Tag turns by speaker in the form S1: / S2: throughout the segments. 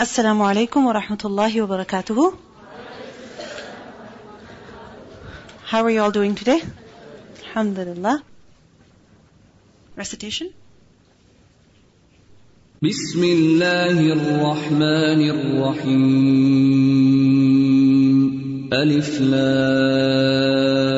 S1: Alaikum wa rahmatullahi wa barakatuhu. How are you all doing today? Alhamdulillah. Recitation?
S2: بسم الله الرحمن الرحيم ألف لام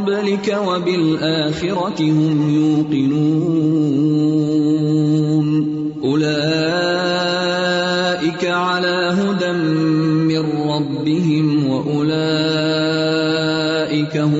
S2: قبلك وبالآخرة هم يوقنون. أولئك على هدى من ربهم وأولئك هم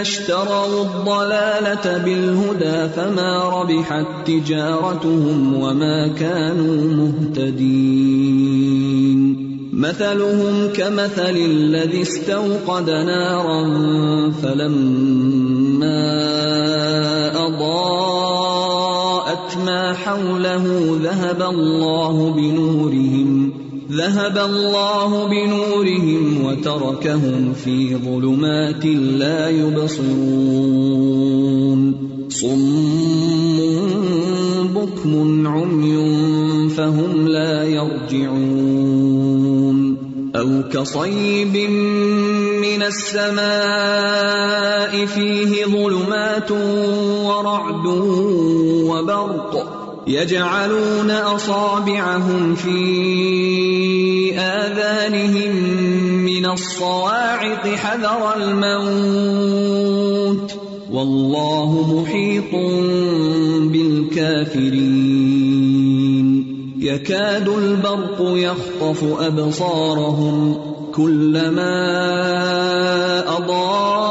S2: اشتروا الضلالة بالهدى فما ربحت تجارتهم وما كانوا مهتدين. مثلهم كمثل الذي استوقد نارا فلما أضاءت ما حوله ذهب الله بنورهم ذهب الله بنورهم وتركهم في ظلمات لا يبصرون. صم بكم عمي فهم لا يرجعون. أو كصيب من السماء فيه ظلمات ورعد وبرق يجعلون أصابعهم في آذانهم من الصواعق حذر الموت. والله محيط بالكافرين. يكاد البرق يخطف أبصارهم كلما أضاء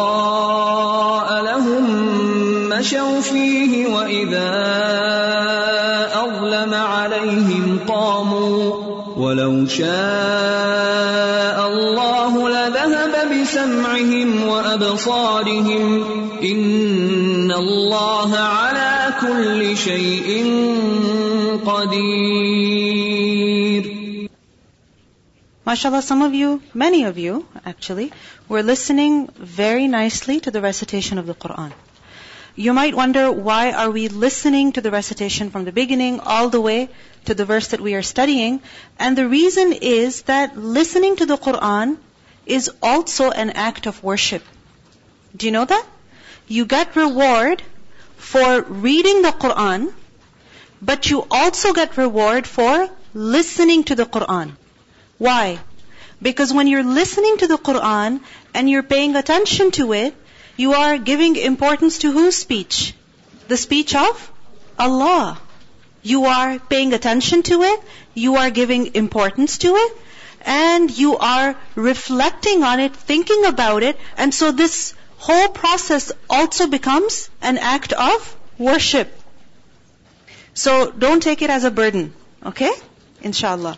S2: نظروا فيه وإذا أظلم عليهم قاموا ولو شاء الله لذهب بسمعهم وأبصارهم إن الله على كل شيء قدير
S1: MashaAllah, some of you, many of you actually, were listening very nicely to the recitation of the Quran. You might wonder why are we listening to the recitation from the beginning all the way to the verse that we are studying? And the reason is that listening to the Quran is also an act of worship. Do you know that? You get reward for reading the Quran, but you also get reward for listening to the Quran. Why? Because when you're listening to the Quran and you're paying attention to it, you are giving importance to whose speech? The speech of Allah. You are paying attention to it, you are giving importance to it, and you are reflecting on it, thinking about it, and so this whole process also becomes an act of worship. So don't take it as a burden, okay? Inshallah.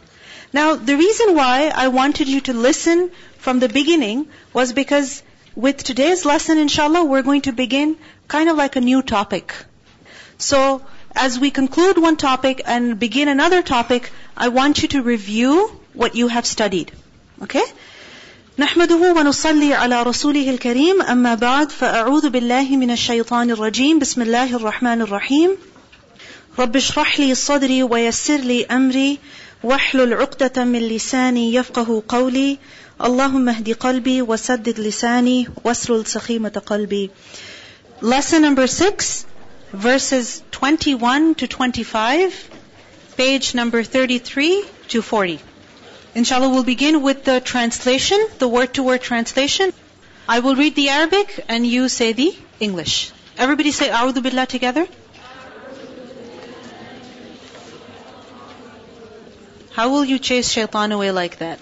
S1: Now, the reason why I wanted you to listen from the beginning was because with today's lesson, inshallah, we're going to begin kind of like a new topic. So, as we conclude one topic and begin another topic, I want you to review what you have studied. Okay? نحمده ونصلي على رسوله الكريم أما بعد فأعوذ بالله من الشيطان الرجيم بسم الله الرحمن الرحيم رب اشرح لي صدري ويسر لي أمري واحلل عقدة من لساني يفقه قولي اللهم اهد قلبي وسدد لساني واسلل سخيمة قلبي Lesson number 6 verses 21 to 25 page number 33 to 40 Inshallah we'll begin with the translation the word to word translation I will read the Arabic and you say the English Everybody say أعوذ بالله together How will you chase shaitan away like that?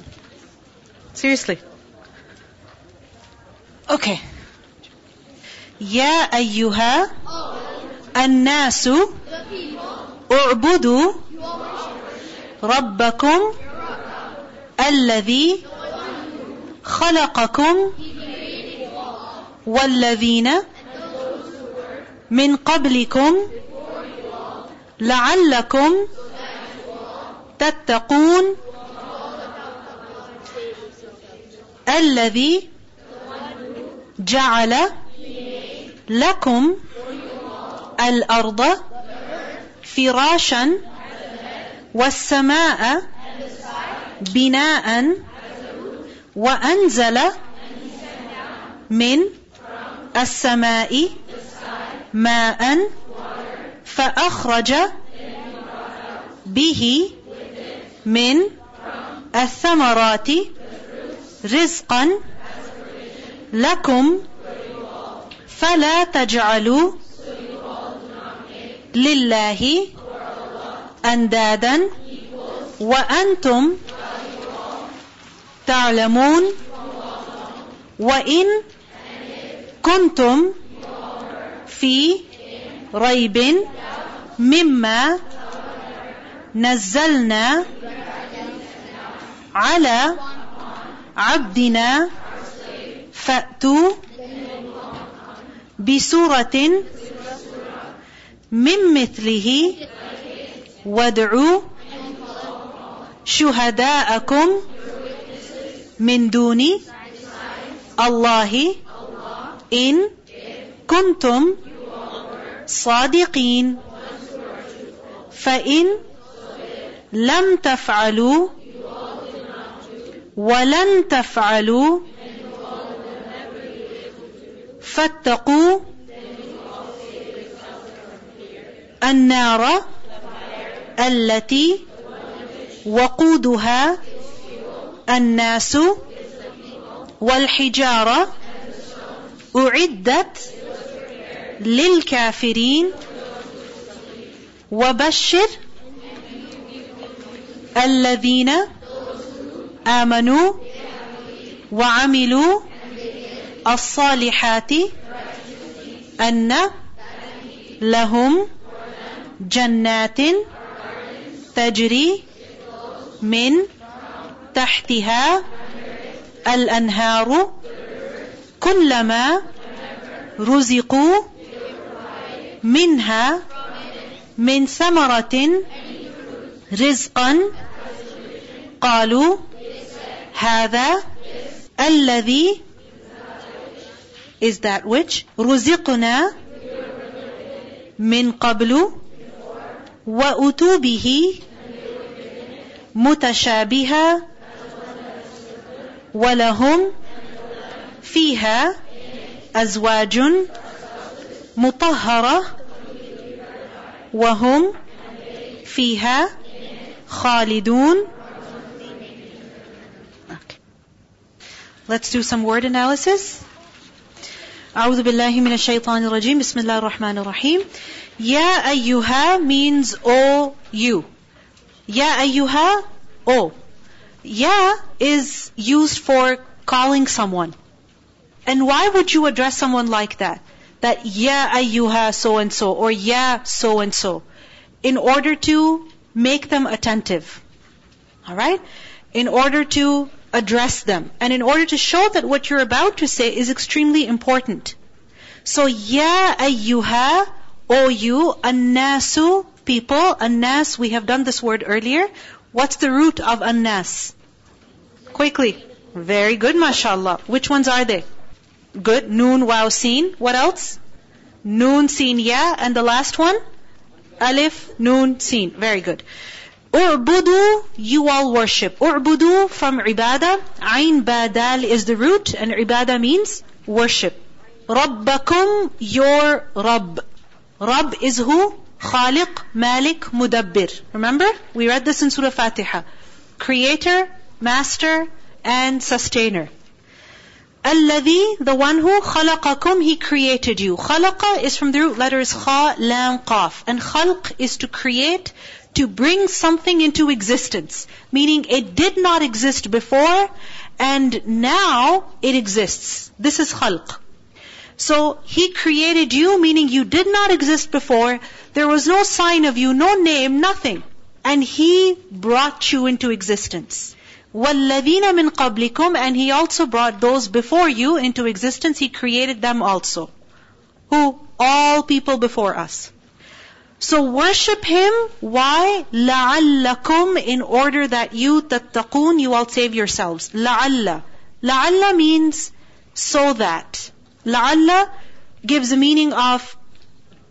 S1: Seriously. Okay. يا أيها الناس اعبدوا ربكم الذي خلقكم والذين من قبلكم لعلكم تتقون الذي جعل لكم الأرض فراشا والسماء بناء وأنزل من السماء ماء فأخرج به من الثمرات رزقا لكم فلا تجعلوا لله أندادا وأنتم تعلمون وإن كنتم في ريب مما نزلنا على عبدنا فأتوا بسورة من مثله وادعوا شهداءكم من دون الله إن كنتم صادقين فإن لم تفعلوا ولن تفعلوا فاتقوا النار التي وقودها الناس والحجارة أعدت للكافرين وبشر الذين آمنوا وعملوا الصالحات أن لهم جنات تجري من تحتها الأنهار كلما رزقوا منها من ثمرة رزقا قالوا هذا الذي is that which رزقنا من قبل وأتوا به متشابها ولهم فيها أزواج مطهرة وهم فيها خالدون Let's do some word analysis. أعوذ بالله من الشيطان الرجيم بسم الله الرحمن الرحيم يا أيها means O you. Ya ayyuha, oh. Ya is used for calling someone. And why would you address someone like that? That ya ayyuha so and so or ya so and so. In order to make them attentive. Alright? In order to address them. And in order to show that what you're about to say is extremely important. So ya ayyuha, O you, annasu, people, annas, we have done this word earlier. What's the root of annas? Quickly. Very good, mashallah. Which ones are they? Good. Noon, wow, seen. What else? Noon, seen, yeah. And the last one? Alif, noon, seen. Very good. U'budu, you all worship. U'budu from ibadah. Ain badal is the root, and ibadah means worship. Rabbakum, your Rabb. Rabb is who? Khaliq, Malik, Mudabbir. Remember? We read this in Surah Fatiha. Creator, Master, and Sustainer. Alladhi, the one who khalaqakum, he created you. Khalaqa is from the root letters kha, lam, qaf. And khalq is to create, to bring something into existence. Meaning it did not exist before, and now it exists. This is khalq. So He created you, meaning you did not exist before. There was no sign of you, no name, nothing. And He brought you into existence. وَالَّذِينَ مِن قَبْلِكُمْ And He also brought those before you into existence. He created them also. Who? All people before us. So worship Him. Why? لَعَلَّكُمْ In order that you, تَتَّقُونَ You all save yourselves. لَعَلَّ لَعَلَّ means so that. La'alla gives a meaning of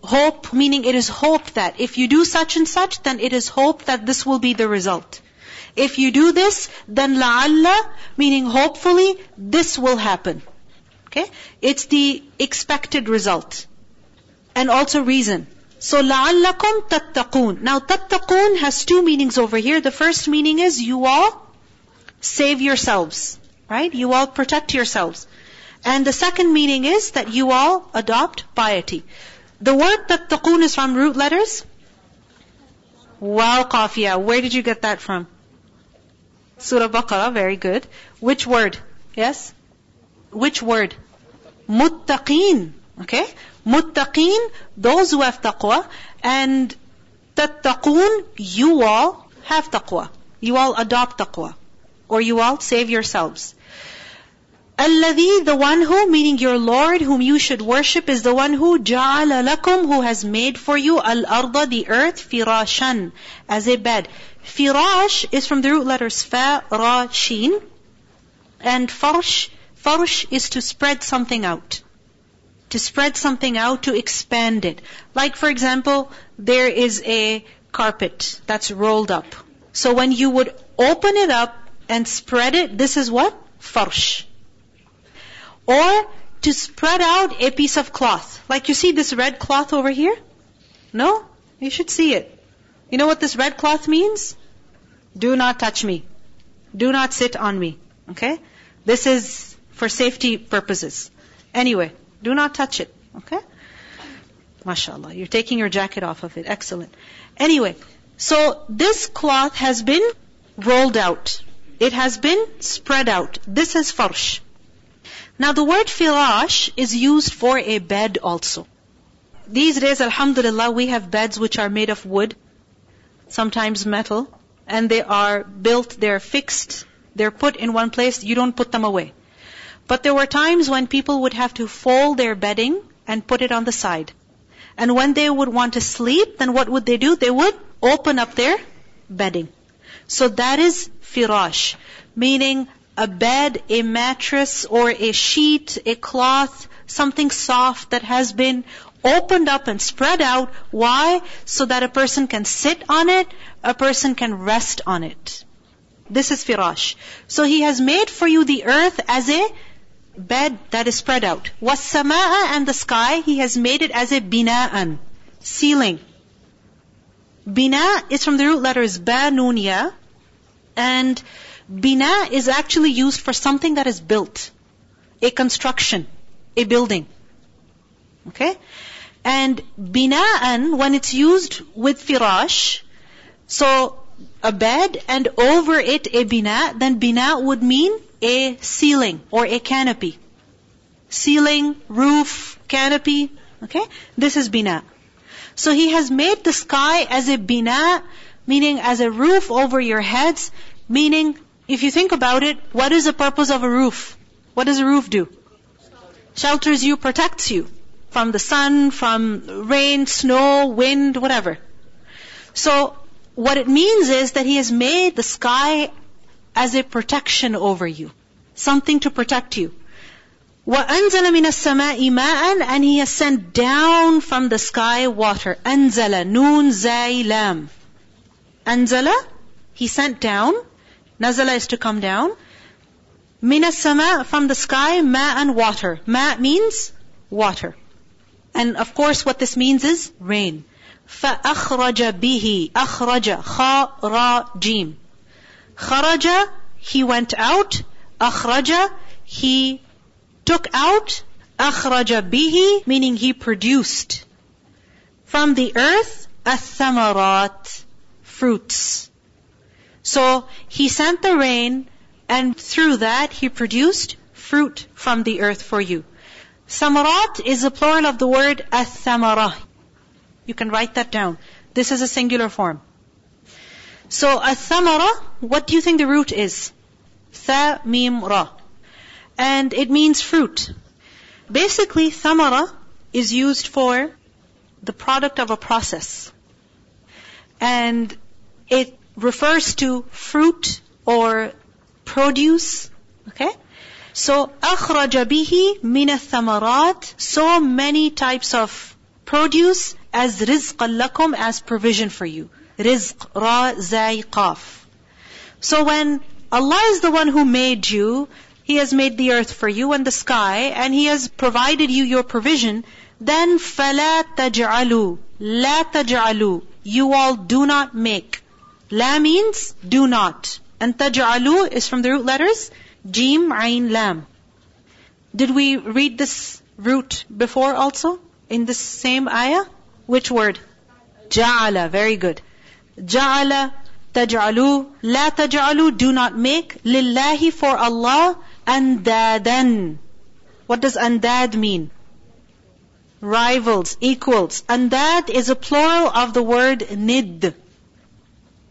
S1: hope, meaning it is hope that if you do such and such, then it is hope that this will be the result. If you do this, then la'alla, meaning hopefully, this will happen. Okay? It's the expected result. And also reason. So لَعَلَّكُمْ تَتَّقُونَ Now تَتَّقُونَ has two meanings over here. The first meaning is you all save yourselves. Right? You all protect yourselves. And the second meaning is that you all adopt piety. The word tattaqun is from root letters. Wow, qafiya. Where did you get that from? Surah Baqarah, very good. Which word? Yes? Which word? Muttaqeen. Okay? Muttaqeen, those who have taqwa. And tattaqun, you all have taqwa. You all adopt taqwa. Or you all save yourselves. Alladhi, the one who, meaning your Lord, whom you should worship, is the one who ja'ala lakum, who has made for you al-arda, the earth, firashan, as a bed. Firash is from the root letters fa, ra, sheen. And farsh, farsh is to spread something out. To spread something out, to expand it. Like for example, there is a carpet that's rolled up. So when you would open it up and spread it, this is what? Farsh. Or to spread out a piece of cloth. Like you see this red cloth over here? No? You should see it. You know what this red cloth means? Do not touch me. Do not sit on me. Okay? This is for safety purposes. Anyway, do not touch it. Okay? MashaAllah. You're taking your jacket off of it. Excellent. Anyway, so this cloth has been rolled out. It has been spread out. This is farsh. Now the word firash is used for a bed also. these days, alhamdulillah, we have beds which are made of wood, sometimes metal, and they are built, they're fixed, they're put in one place, you don't put them away. But there were times when people would have to fold their bedding and put it on the side. And when they would want to sleep, then what would they do? They would open up their bedding. So that is firash, meaning a bed, a mattress, or a sheet, a cloth, something soft that has been opened up and spread out. Why? So that a person can sit on it, a person can rest on it. This is firash. So he has made for you the earth as a bed that is spread out. Was-samaa and the sky, he has made it as a bina'an, ceiling. Bina is from the root letters ba, nun, ya, and bina is actually used for something that is built, a construction, a building. Okay? And bina'an, when it's used with firash, so a bed and over it a bina, then bina would mean a ceiling or a canopy. Ceiling, roof, canopy. Okay? This is bina. So he has made the sky as a bina, meaning as a roof over your heads, meaning, if you think about it, what is the purpose of a roof? What does a roof do? Shelters you, protects you from the sun, from rain, snow, wind, whatever. So, what it means is that He has made the sky as a protection over you. Something to protect you. وَأَنزَلَ مِنَ السَّمَاءِ مَاءً And He has sent down from the sky water. أَنزَلَ Noon زَي lam. أنزل He sent down. Nazala is to come down. مِنَ السَّمَاء From the sky, ma and water. Ma means water. And of course what this means is rain. فَأَخْرَجَ بِهِ أَخْرَجَ خَا را جيم خَرَجَ he went out, akhraja, he took out, akhraja bihi, meaning he produced from the earth, athamarat, fruits. So he sent the rain and through that he produced fruit from the earth for you. Samarat is the plural of the word athamara. You can write that down. This is a singular form. So athamara, what do you think the root is? Tha mim ra. And it means fruit. Basically, thamara is used for the product of a process. And it refers to fruit or produce. Okay? So, أخرج به من الثمرات, so many types of produce as رزقا لكم, as provision for you. رزق, ra, zai, qaf. So when Allah is the one who made you, He has made the earth for you and the sky, and He has provided you your provision, then فَلَا تَجْعَلُوا لَا تَجْعَلُوا You all do not make. La means do not. And تَجْعَلُوا is from the root letters Jim, Ain, Lam. Did we read this root before also? In the same ayah? Which word? Ja'ala. Very good. Ja'ala, taj'alu, la taj'alu, do not make, lillahi for Allah, andadan. What does andad mean? Rivals, equals. Andad is a plural of the word nid.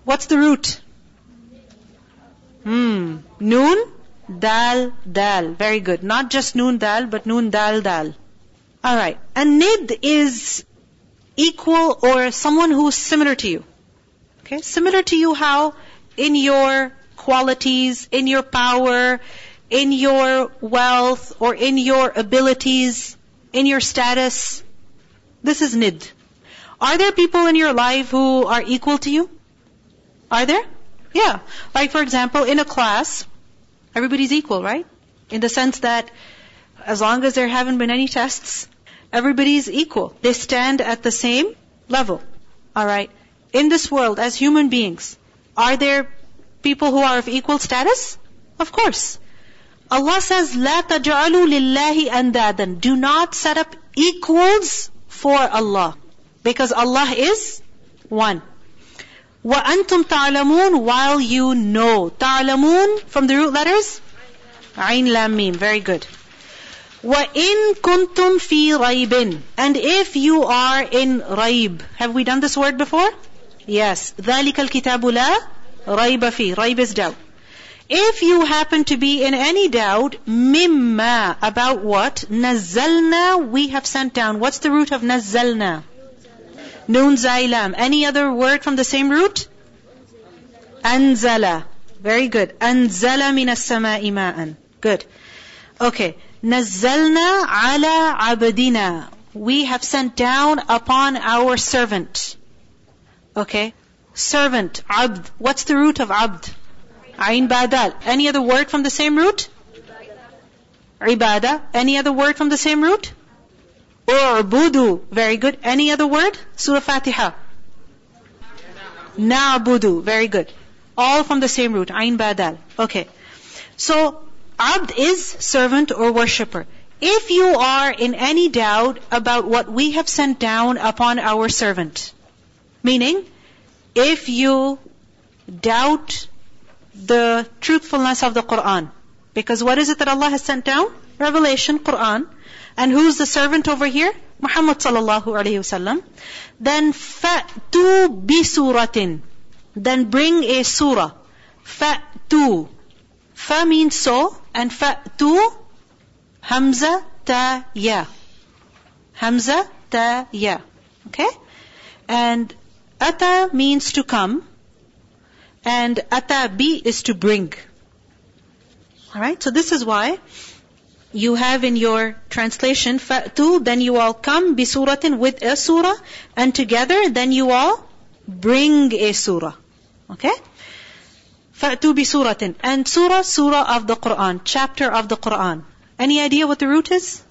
S1: What's the root? Hmm. Noon? Dal, dal. Very good. Not just noon dal, but noon dal, dal. Alright. And nid is equal or someone who's similar to you. Okay? Similar to you how? In your qualities, in your power, in your wealth, or in your abilities, in your status. This is nid. Are there people in your life who are equal to you? Are there? Yeah. Like for example, in a class, Everybody's equal, right? In the sense that as long as there haven't been any tests, everybody's equal. They stand at the same level. Alright In this world, as human beings, are there people who are of equal status? Of course. Allah says, لا تجعلوا لله أندادا. Do not set up equals for Allah. Because Allah is one. وَأَنْتُمْ تَعْلَمُونَ While you know. تَعْلَمُونَ From the root letters? Ain Lam Mim. Very good. وَإِن كُنْتُمْ فِي رَيْبٍ And if you are in raib. Have we done this word before? Yes. ذَلِكَ الْكِتَابُ لَا رَيْبَ فِي Raib is doubt. If you happen to be in any doubt, mimma, about what? Nazzalna, we have sent down. What's the root of nazzalna? Noon zailam. Any other word from the same root? Anzala. Very good. Anzala min as-sama'i ma'an. Good. Okay. Nazzalna ala abdina. We have sent down upon our servant. Okay. Servant. Abd. What's the root of abd? Ain badal. Any other word from the same root? Ibadah. Any other word from the same root? U'budu. Very good. Any other word? Surah Fatiha. Na'budu. Very good. All from the same root. Ain badal. Okay. So, abd is servant or worshipper. If you are in any doubt about what we have sent down upon our servant, meaning, if you doubt the truthfulness of the Quran, because what is it that Allah has sent down? Revelation, Quran. And who's the servant over here? Muhammad sallallahu alayhi wasallam. Then fa'tu bi suratin. Then bring a surah. Fa'tu. Fa means so, and fa'tu, hamza, ta, ya. Hamza, ta, ya. Okay? And ata means to come, and ata bi is to bring. Alright, so this is why you have in your translation fa'tu, then you all come bi suratin with a surah, and together then you all bring a surah. Okay? Fa'tu bi suratin. And surah, surah of the Quran, chapter of the Quran. Any idea what the root is?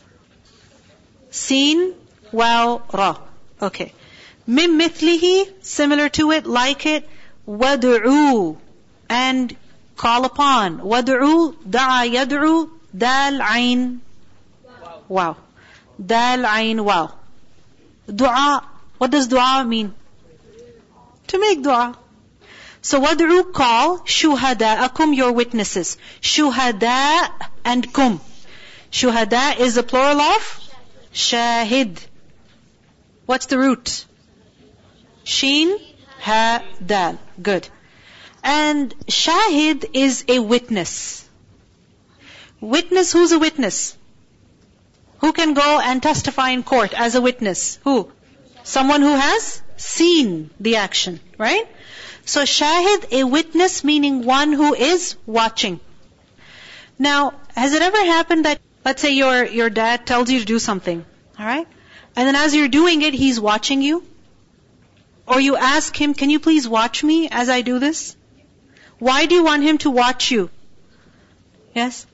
S1: Seen, wow, ra. Okay. Mim similar to it, like it, wad'u, and call upon. Wad'u, da'a yad'u, dal ain, wow. Dal ain, wow. Dua, what does dua mean? To make dua. So wad'u call shuhada'akum your witnesses. Shuhada and kum. Shuhada is the plural of shahid. What's the root? Sheen, ha, dal. Good. And shahid is a witness. Witness, who's a witness? Who can go and testify in court as a witness? Who? Someone who has seen the action, right? So shahid, a witness meaning one who is watching. Now, has it ever happened that, let's say your, your dad tells you to do something, alright? And then as you're doing it, he's watching you? Or you ask him, can you please watch me as I do this? Why do you want him to watch you? Yes?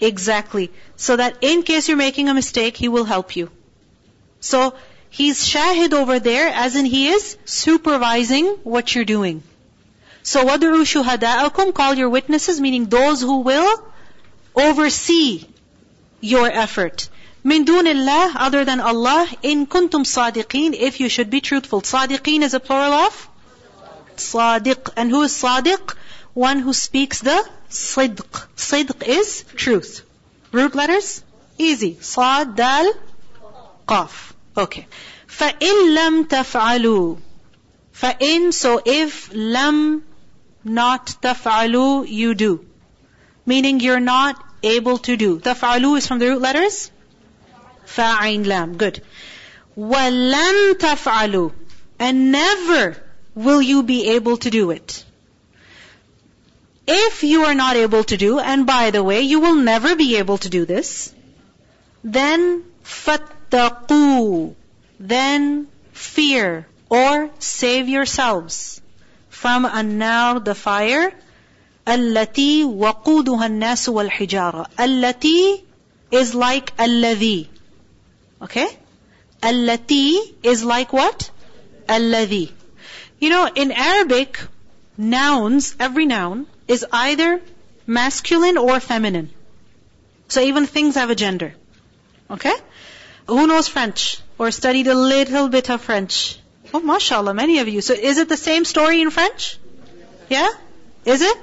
S1: Exactly. So that in case you're making a mistake, he will help you. So, he's shahid over there, as in he is supervising what you're doing. So, وَدْعُوا شُهَدَاءَكُمْ Call your witnesses, meaning those who will oversee your effort. Min dunillah, other than Allah, in kuntum sadiqeen, if you should be truthful. Sadiqeen is a plural of sadiq. And who is sadiq? One who speaks the sidq. Sidq is truth. Root letters? Easy. Sad, dal, qaf. Okay. فَإِن لَمْ تَفْعَلُوا فَإِن, so if, lam, not تَفْعَلُوا, you do. Meaning you're not able to do. تَفْعَلُوا is from the root letters? فَعَيْن lam. Good. وَلَن تَفْعَلُوا And never will you be able to do it. If you are not able to do, and by the way, you will never be able to do this, then فَاتَّقُوا Then fear or save yourselves from النار, the fire, التي وقودها الناس والحجارة. التي is like الذي. Okay? Allati is like what? Alladhi. You know, in Arabic, nouns, every noun, is either masculine or feminine. So even things have a gender. Okay? Who knows French? Or studied a little bit of French? Oh, mashallah, many of you. So is it the same story in French? Yeah? Is it?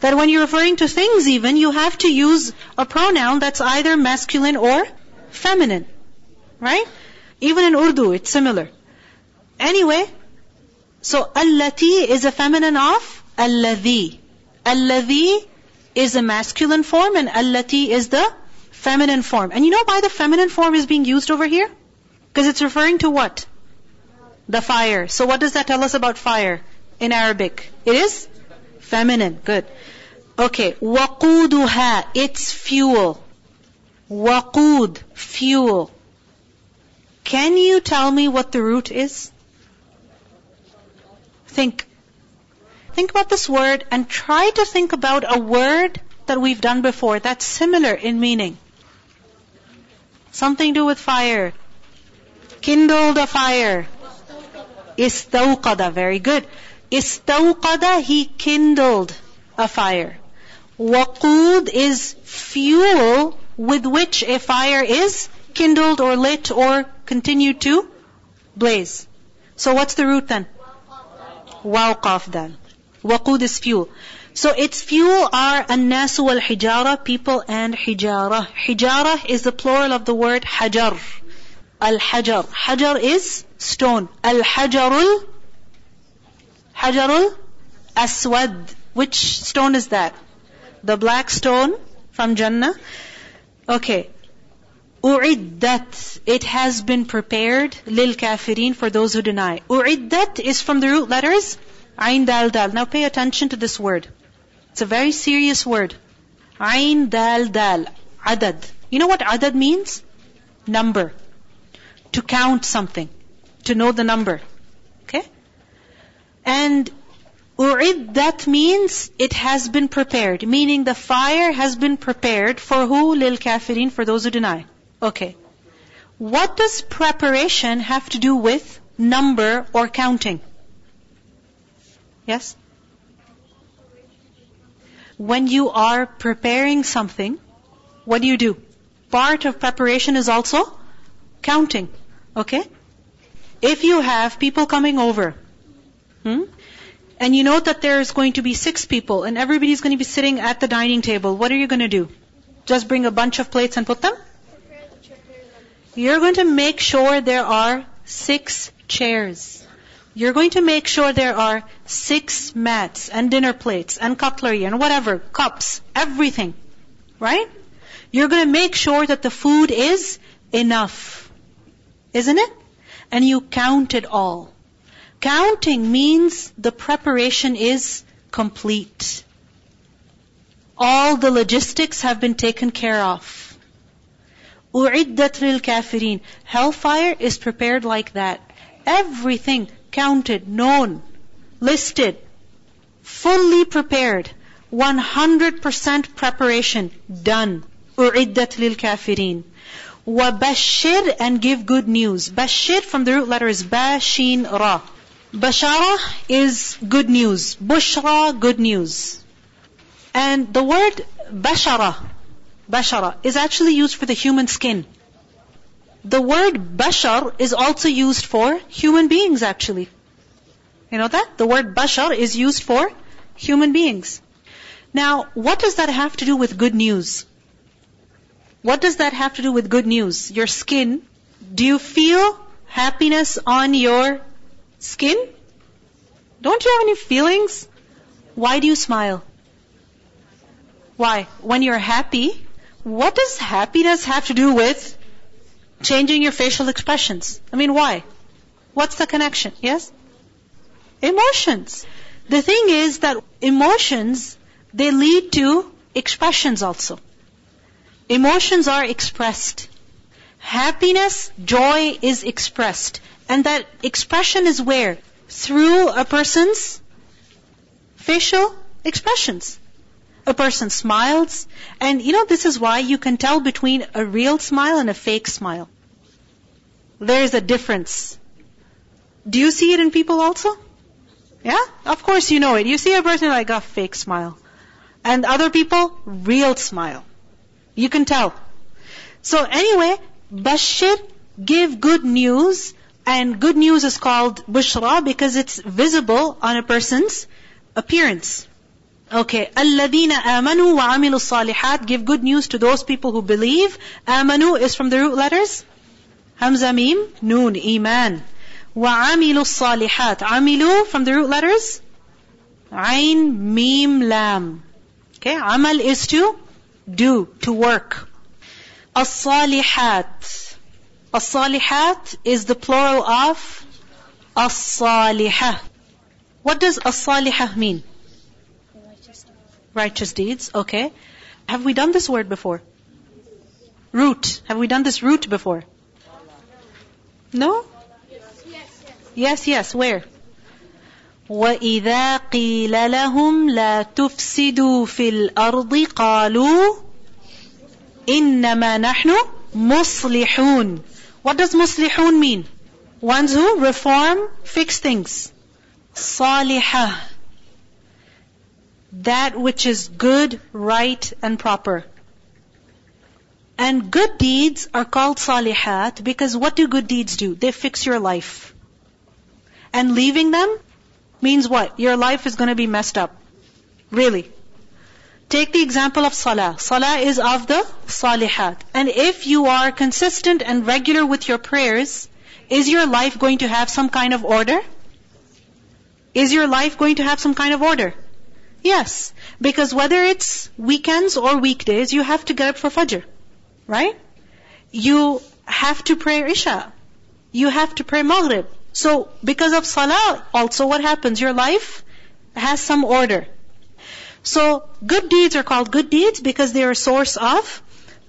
S1: That when you're referring to things even, you have to use a pronoun that's either masculine or feminine. Right? Even in Urdu, it's similar. Anyway, so allati is a feminine of alladhi. Alladhi is a masculine form and allati is the feminine form. And you know why the feminine form is being used over here? Because it's referring to what? The fire. So what does that tell us about fire in Arabic? It is feminine. Good. Okay. Waquduha, its fuel. Waqud, fuel. Can you tell me what the root is? Think. Think about this word and try to think about a word that we've done before that's similar in meaning. Something to do with fire. Kindled a fire. Istawqada, very good. Istawqada, he kindled a fire. Waqud is fuel with which a fire is kindled or lit or continue to blaze. So what's the root then? Waqaf dal. Waqud is fuel. So its fuel are annasu wal hijara, people and hijara. Hijara is the plural of the word hajar. Al hajar. Hajar is stone. Al hajarul hajarul aswad. Which stone is that? The black stone from Jannah. Okay. U'iddat. It has been prepared lil kafirin for those who deny. U'iddat is from the root letters Ain dal dal. Now pay attention to this word. It's a very serious word. Ain dal dal. Adad. You know what adad means? Number. To count something. To know the number. Okay? And U'iddat means it has been prepared, meaning the fire has been prepared for who? Lil kafirin, for those who deny. Okay. What does preparation have to do with number or counting? Yes? When you are preparing something, what do you do? Part of preparation is also counting. Okay? If you have people coming over, hmm, and you know that there's going to be six people and everybody's going to be sitting at the dining table, what are you going to do? Just bring a bunch of plates and put them? You're going to make sure there are six chairs. You're going to make sure there are six mats and dinner plates and cutlery and whatever, cups, everything. Right? You're going to make sure that the food is enough. Isn't it? And you count it all. Counting means the preparation is complete. All the logistics have been taken care of. U'iddat lil kafirin. Hellfire is prepared like that. Everything counted, known, listed, fully prepared. 100% preparation done. أُعِدَّتْ لِلْكَافِرِينَ bashir and give good news. Bashir from the root letter is Bashin Ra. Bashara is good news. Bushra, good news. And the word Bashara bashara, is actually used for the human skin. The word bashar is also used for human beings actually. You know that? The word bashar is used for human beings. Now, what does that have to do with good news? What does that have to do with good news? Your skin. Do you feel happiness on your Skin? Don't you have any feelings? Why do you smile? Why? When you're happy, what does happiness have to do with changing your facial expressions? I mean, why? What's the connection? Yes? Emotions. The thing is that emotions, they lead to expressions also. Emotions are expressed. Happiness, joy is expressed. And that expression is where? Through a person's facial expressions. A person smiles, and you know, this is why you can tell between a real smile and a fake smile. There is a difference. Do you see it in people also? Yeah? Of course you know it. You see a person like a fake smile. And other people, real smile. You can tell. So anyway, Bashir, give good news and good news is called bushra because it's visible on a person's appearance. Okay. الَّذِينَ آمَنُوا وَعَمِلُوا الصَّالِحَاتِ Give good news to those people who believe. آمَنوا is from the root letters. Hamza mim, noon, iman. وَعَمِلُوا الصَّالِحَاتِ عَمِلُوا from the root letters. Ain, mim, lam. Okay. Amal is to do, to work. As-salihat. As-salihat is the plural of as-salihah. What does as-salihah mean? Righteous deeds, okay. Have we done this word before? Root. Have we done this root before? No? Yes, yes. Where? وَإِذَا قِيلَ لَهُمْ لَا تُفْسِدُوا فِي الْأَرْضِ قَالُوا إِنَّمَا نَحْنُ مُصْلِحُونَ What does مُصْلِحُون mean? Ones who reform, fix things. صالحة that which is good, right, and proper. And good deeds are called salihat because what do good deeds do? They fix your life. And leaving them means what? Your life is going to be messed up. Really. Take the example of salah. Salah is of the salihat. And if you are consistent and regular with your prayers, is your life going to have some kind of order? Is your life going to have some kind of order? Yes. Because whether it's weekends or weekdays, you have to get up for Fajr. Right? You have to pray Isha. You have to pray Maghrib. So, because of Salah, also what happens? Your life has some order. So, good deeds are called good deeds because they are a source of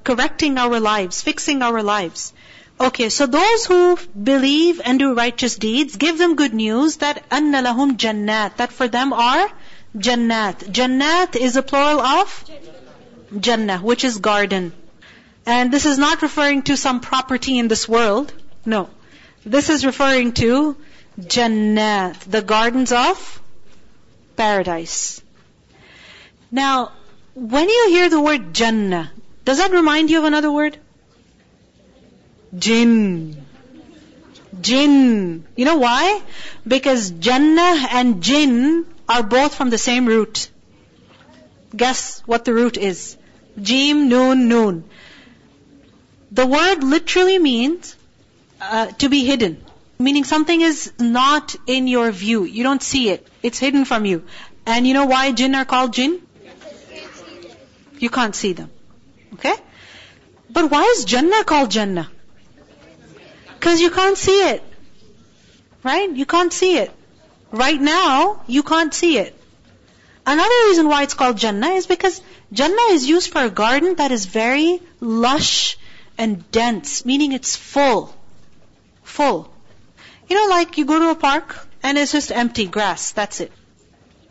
S1: correcting our lives, fixing our lives. Okay, so those who believe and do righteous deeds, give them good news that أَنَّ لَهُمْ جَنَّاتٍ That for them are Jannat. Jannat is a plural of Jannah, which is garden. And this is not referring to some property in this world. No. This is referring to Jannat, the gardens of paradise. Now, when you hear the word Jannah, does that remind you of another word? Jinn. Jinn. You know why? Because Jannah and Jinn are both from the same root. Guess what the root is? Jim, noon, noon. The word literally means uh, to be hidden. Meaning something is not in your view. You don't see it. It's hidden from you. And you know why jinn are called jinn? You can't see them. Okay? But why is Jannah called Jannah? Because you can't see it. Right? You can't see it. Right now, you can't see it. Another reason why it's called Jannah is because Jannah is used for a garden that is very lush and dense, meaning it's full. Full. You know, like you go to a park and it's just empty grass, that's it.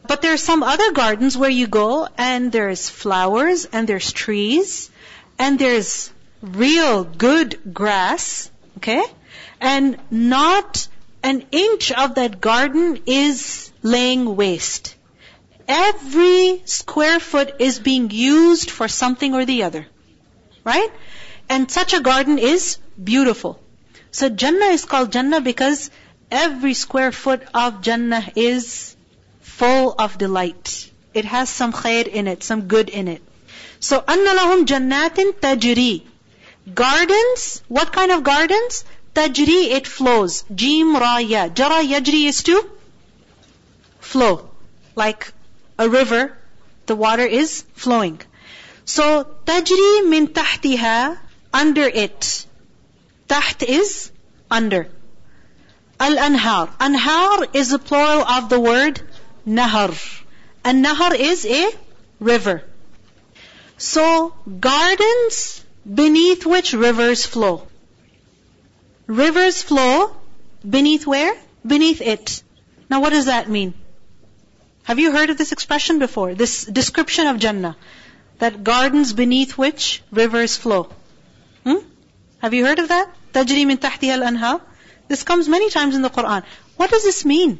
S1: But there are some other gardens where you go and there's flowers and there's trees and there's real good grass, okay? And not an inch of that garden is laying waste. Every square foot is being used for something or the other. Right? And such a garden is beautiful. So Jannah is called Jannah because every square foot of Jannah is full of delight. It has some khair in it, some good in it. So أَنَّ لَهُمْ جَنَّاتٍ تَجْرِي Gardens, what kind of gardens? Tajri, it flows. Jim. Jara, yajri is to flow. Like a river, the water is flowing. So, tajri min tahtiha, under it. Taht is under. Al-anhar. Anhar is the plural of the word nahar. And nahar is a river. So, gardens beneath which rivers flow. Rivers flow beneath where? Beneath it. Now what does that mean? Have you heard of this expression before? This description of Jannah. That gardens beneath which rivers flow. Hmm? Have you heard of that? تجري من تحتها الأنهار. This comes many times in the Quran. What does this mean?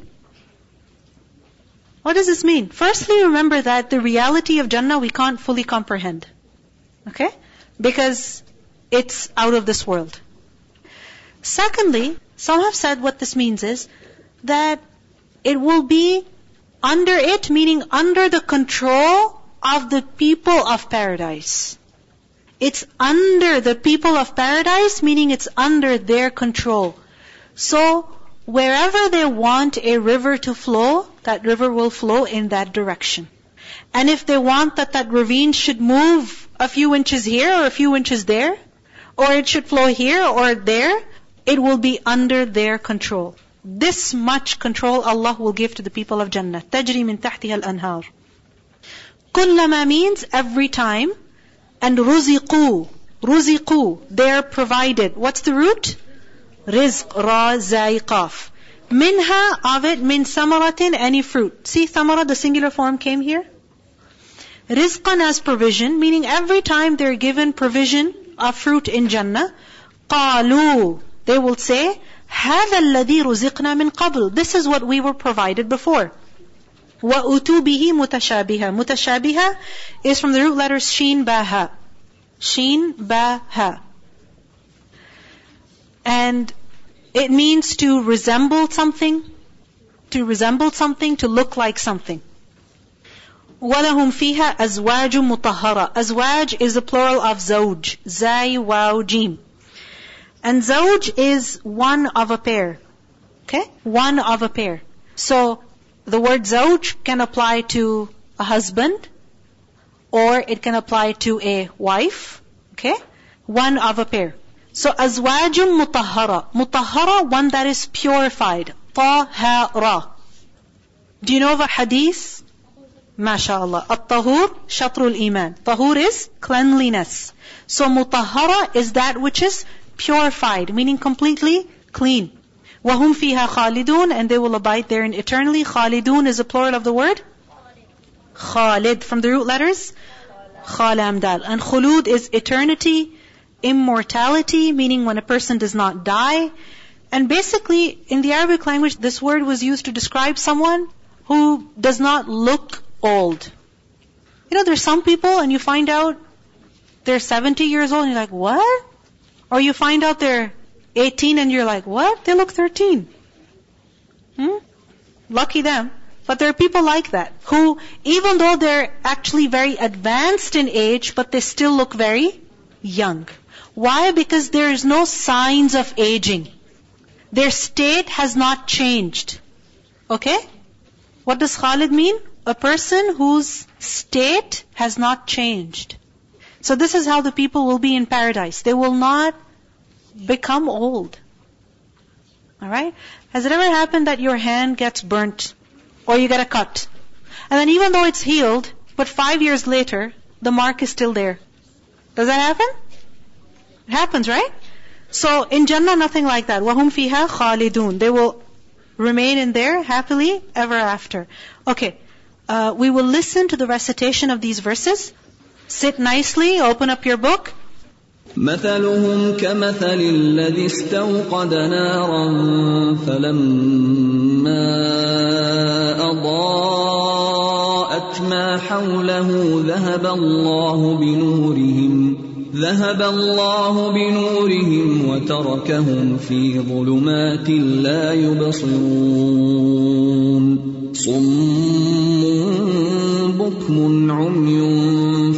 S1: What does this mean? Firstly, remember that the reality of Jannah we can't fully comprehend. Okay? Because it's out of this world. Secondly, some have said what this means is that it will be Under it meaning under the control of the people of paradise. It's under the people of paradise, meaning it's under their control. So, wherever they want a river to flow, that river will flow in that direction. And if they want that that ravine should move a few inches here or a few inches there, or it should flow here or there, it will be under their control. This much control Allah will give to the people of Jannah. تجري من تحتها الأنهار. كلما means every time. And رزقوا. رزقوا. They're provided. What's the root? رزق. را زاي قاف. Minha of it, min samaratin, any fruit. See samara, the singular form came here. Rizqan as provision, meaning every time they're given provision of fruit in Jannah, قالوا, they will say, هذا الذي رزقنا من قبل. This is what we were provided before. وَأُتُوا بِهِ مُتَشَابِهًا Mutashabiha is from the root letters Shin Ba Ha. Shin Ba Ha. And it means to resemble something, to resemble something, to look like something. وَلَهُمْ فِيهَا أَزْوَاجٌ مُطَهَّرَةٌ Azwaj is the plural of zawj. Zai, waw, jim. And zawj is one of a pair. Okay? One of a pair. So, the word zawj can apply to a husband, or it can apply to a wife. Okay? One of a pair. So azwajum mutahara. Mutahhara, one that is purified. Tahara. Do you know of a hadith? MashaAllah. At-tahur, shatrul iman. Tahur is cleanliness. So mutahara is that which is purified, meaning completely clean. وَهُمْ فِيهَا خَالِدُونَ And they will abide therein eternally. Khalidun is a plural of the word? Khalid. From the root letters? Khalamdal. And khulud is eternity, immortality, meaning when a person does not die. And basically, in the Arabic language, this word was used to describe someone who does not look old. You know, there's some people and you find out they're 70 years old and you're like, what? Or you find out they're 18 and you're like, what? They look 13. Hmm? Lucky them. But there are people like that who, even though they're actually very advanced in age, but they still look very young. Why? Because there is no signs of aging. Their state has not changed. Okay? What does Khalid mean? A person whose state has not changed. So this is how the people will be in paradise. They will not become old. Alright? Has it ever happened that your hand gets burnt or you get a cut? And then even though it's healed, but five years later, the mark is still there. Does that happen? It happens, right? So in Jannah, nothing like that. وَهُمْ فِيهَا خَالِدُونَ They will remain in there happily ever after. Okay. Uh, we will listen to the recitation of these verses. Sit nicely, open up your book.
S2: مثلهم كمثل الذي استوقد نارا فلما أضاءت ما حوله ذهب الله بنورهم ذهب الله بنورهم وتركهم في ظلمات لا يبصرون صم بكم عمي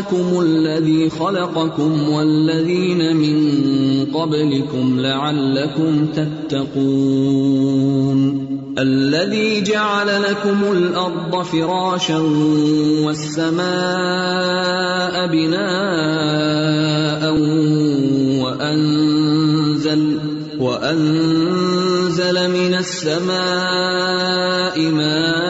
S2: ربكم الذي خلقكم والذين من قبلكم لعلكم تتقون. الذي جعل لكم الأرض فراشا والسماء بناء وانزل وأنزل من السماء ماء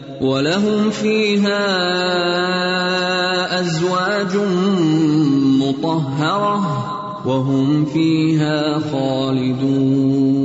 S2: ولهم فيها أزواج مطهرة وهم فيها خالدون.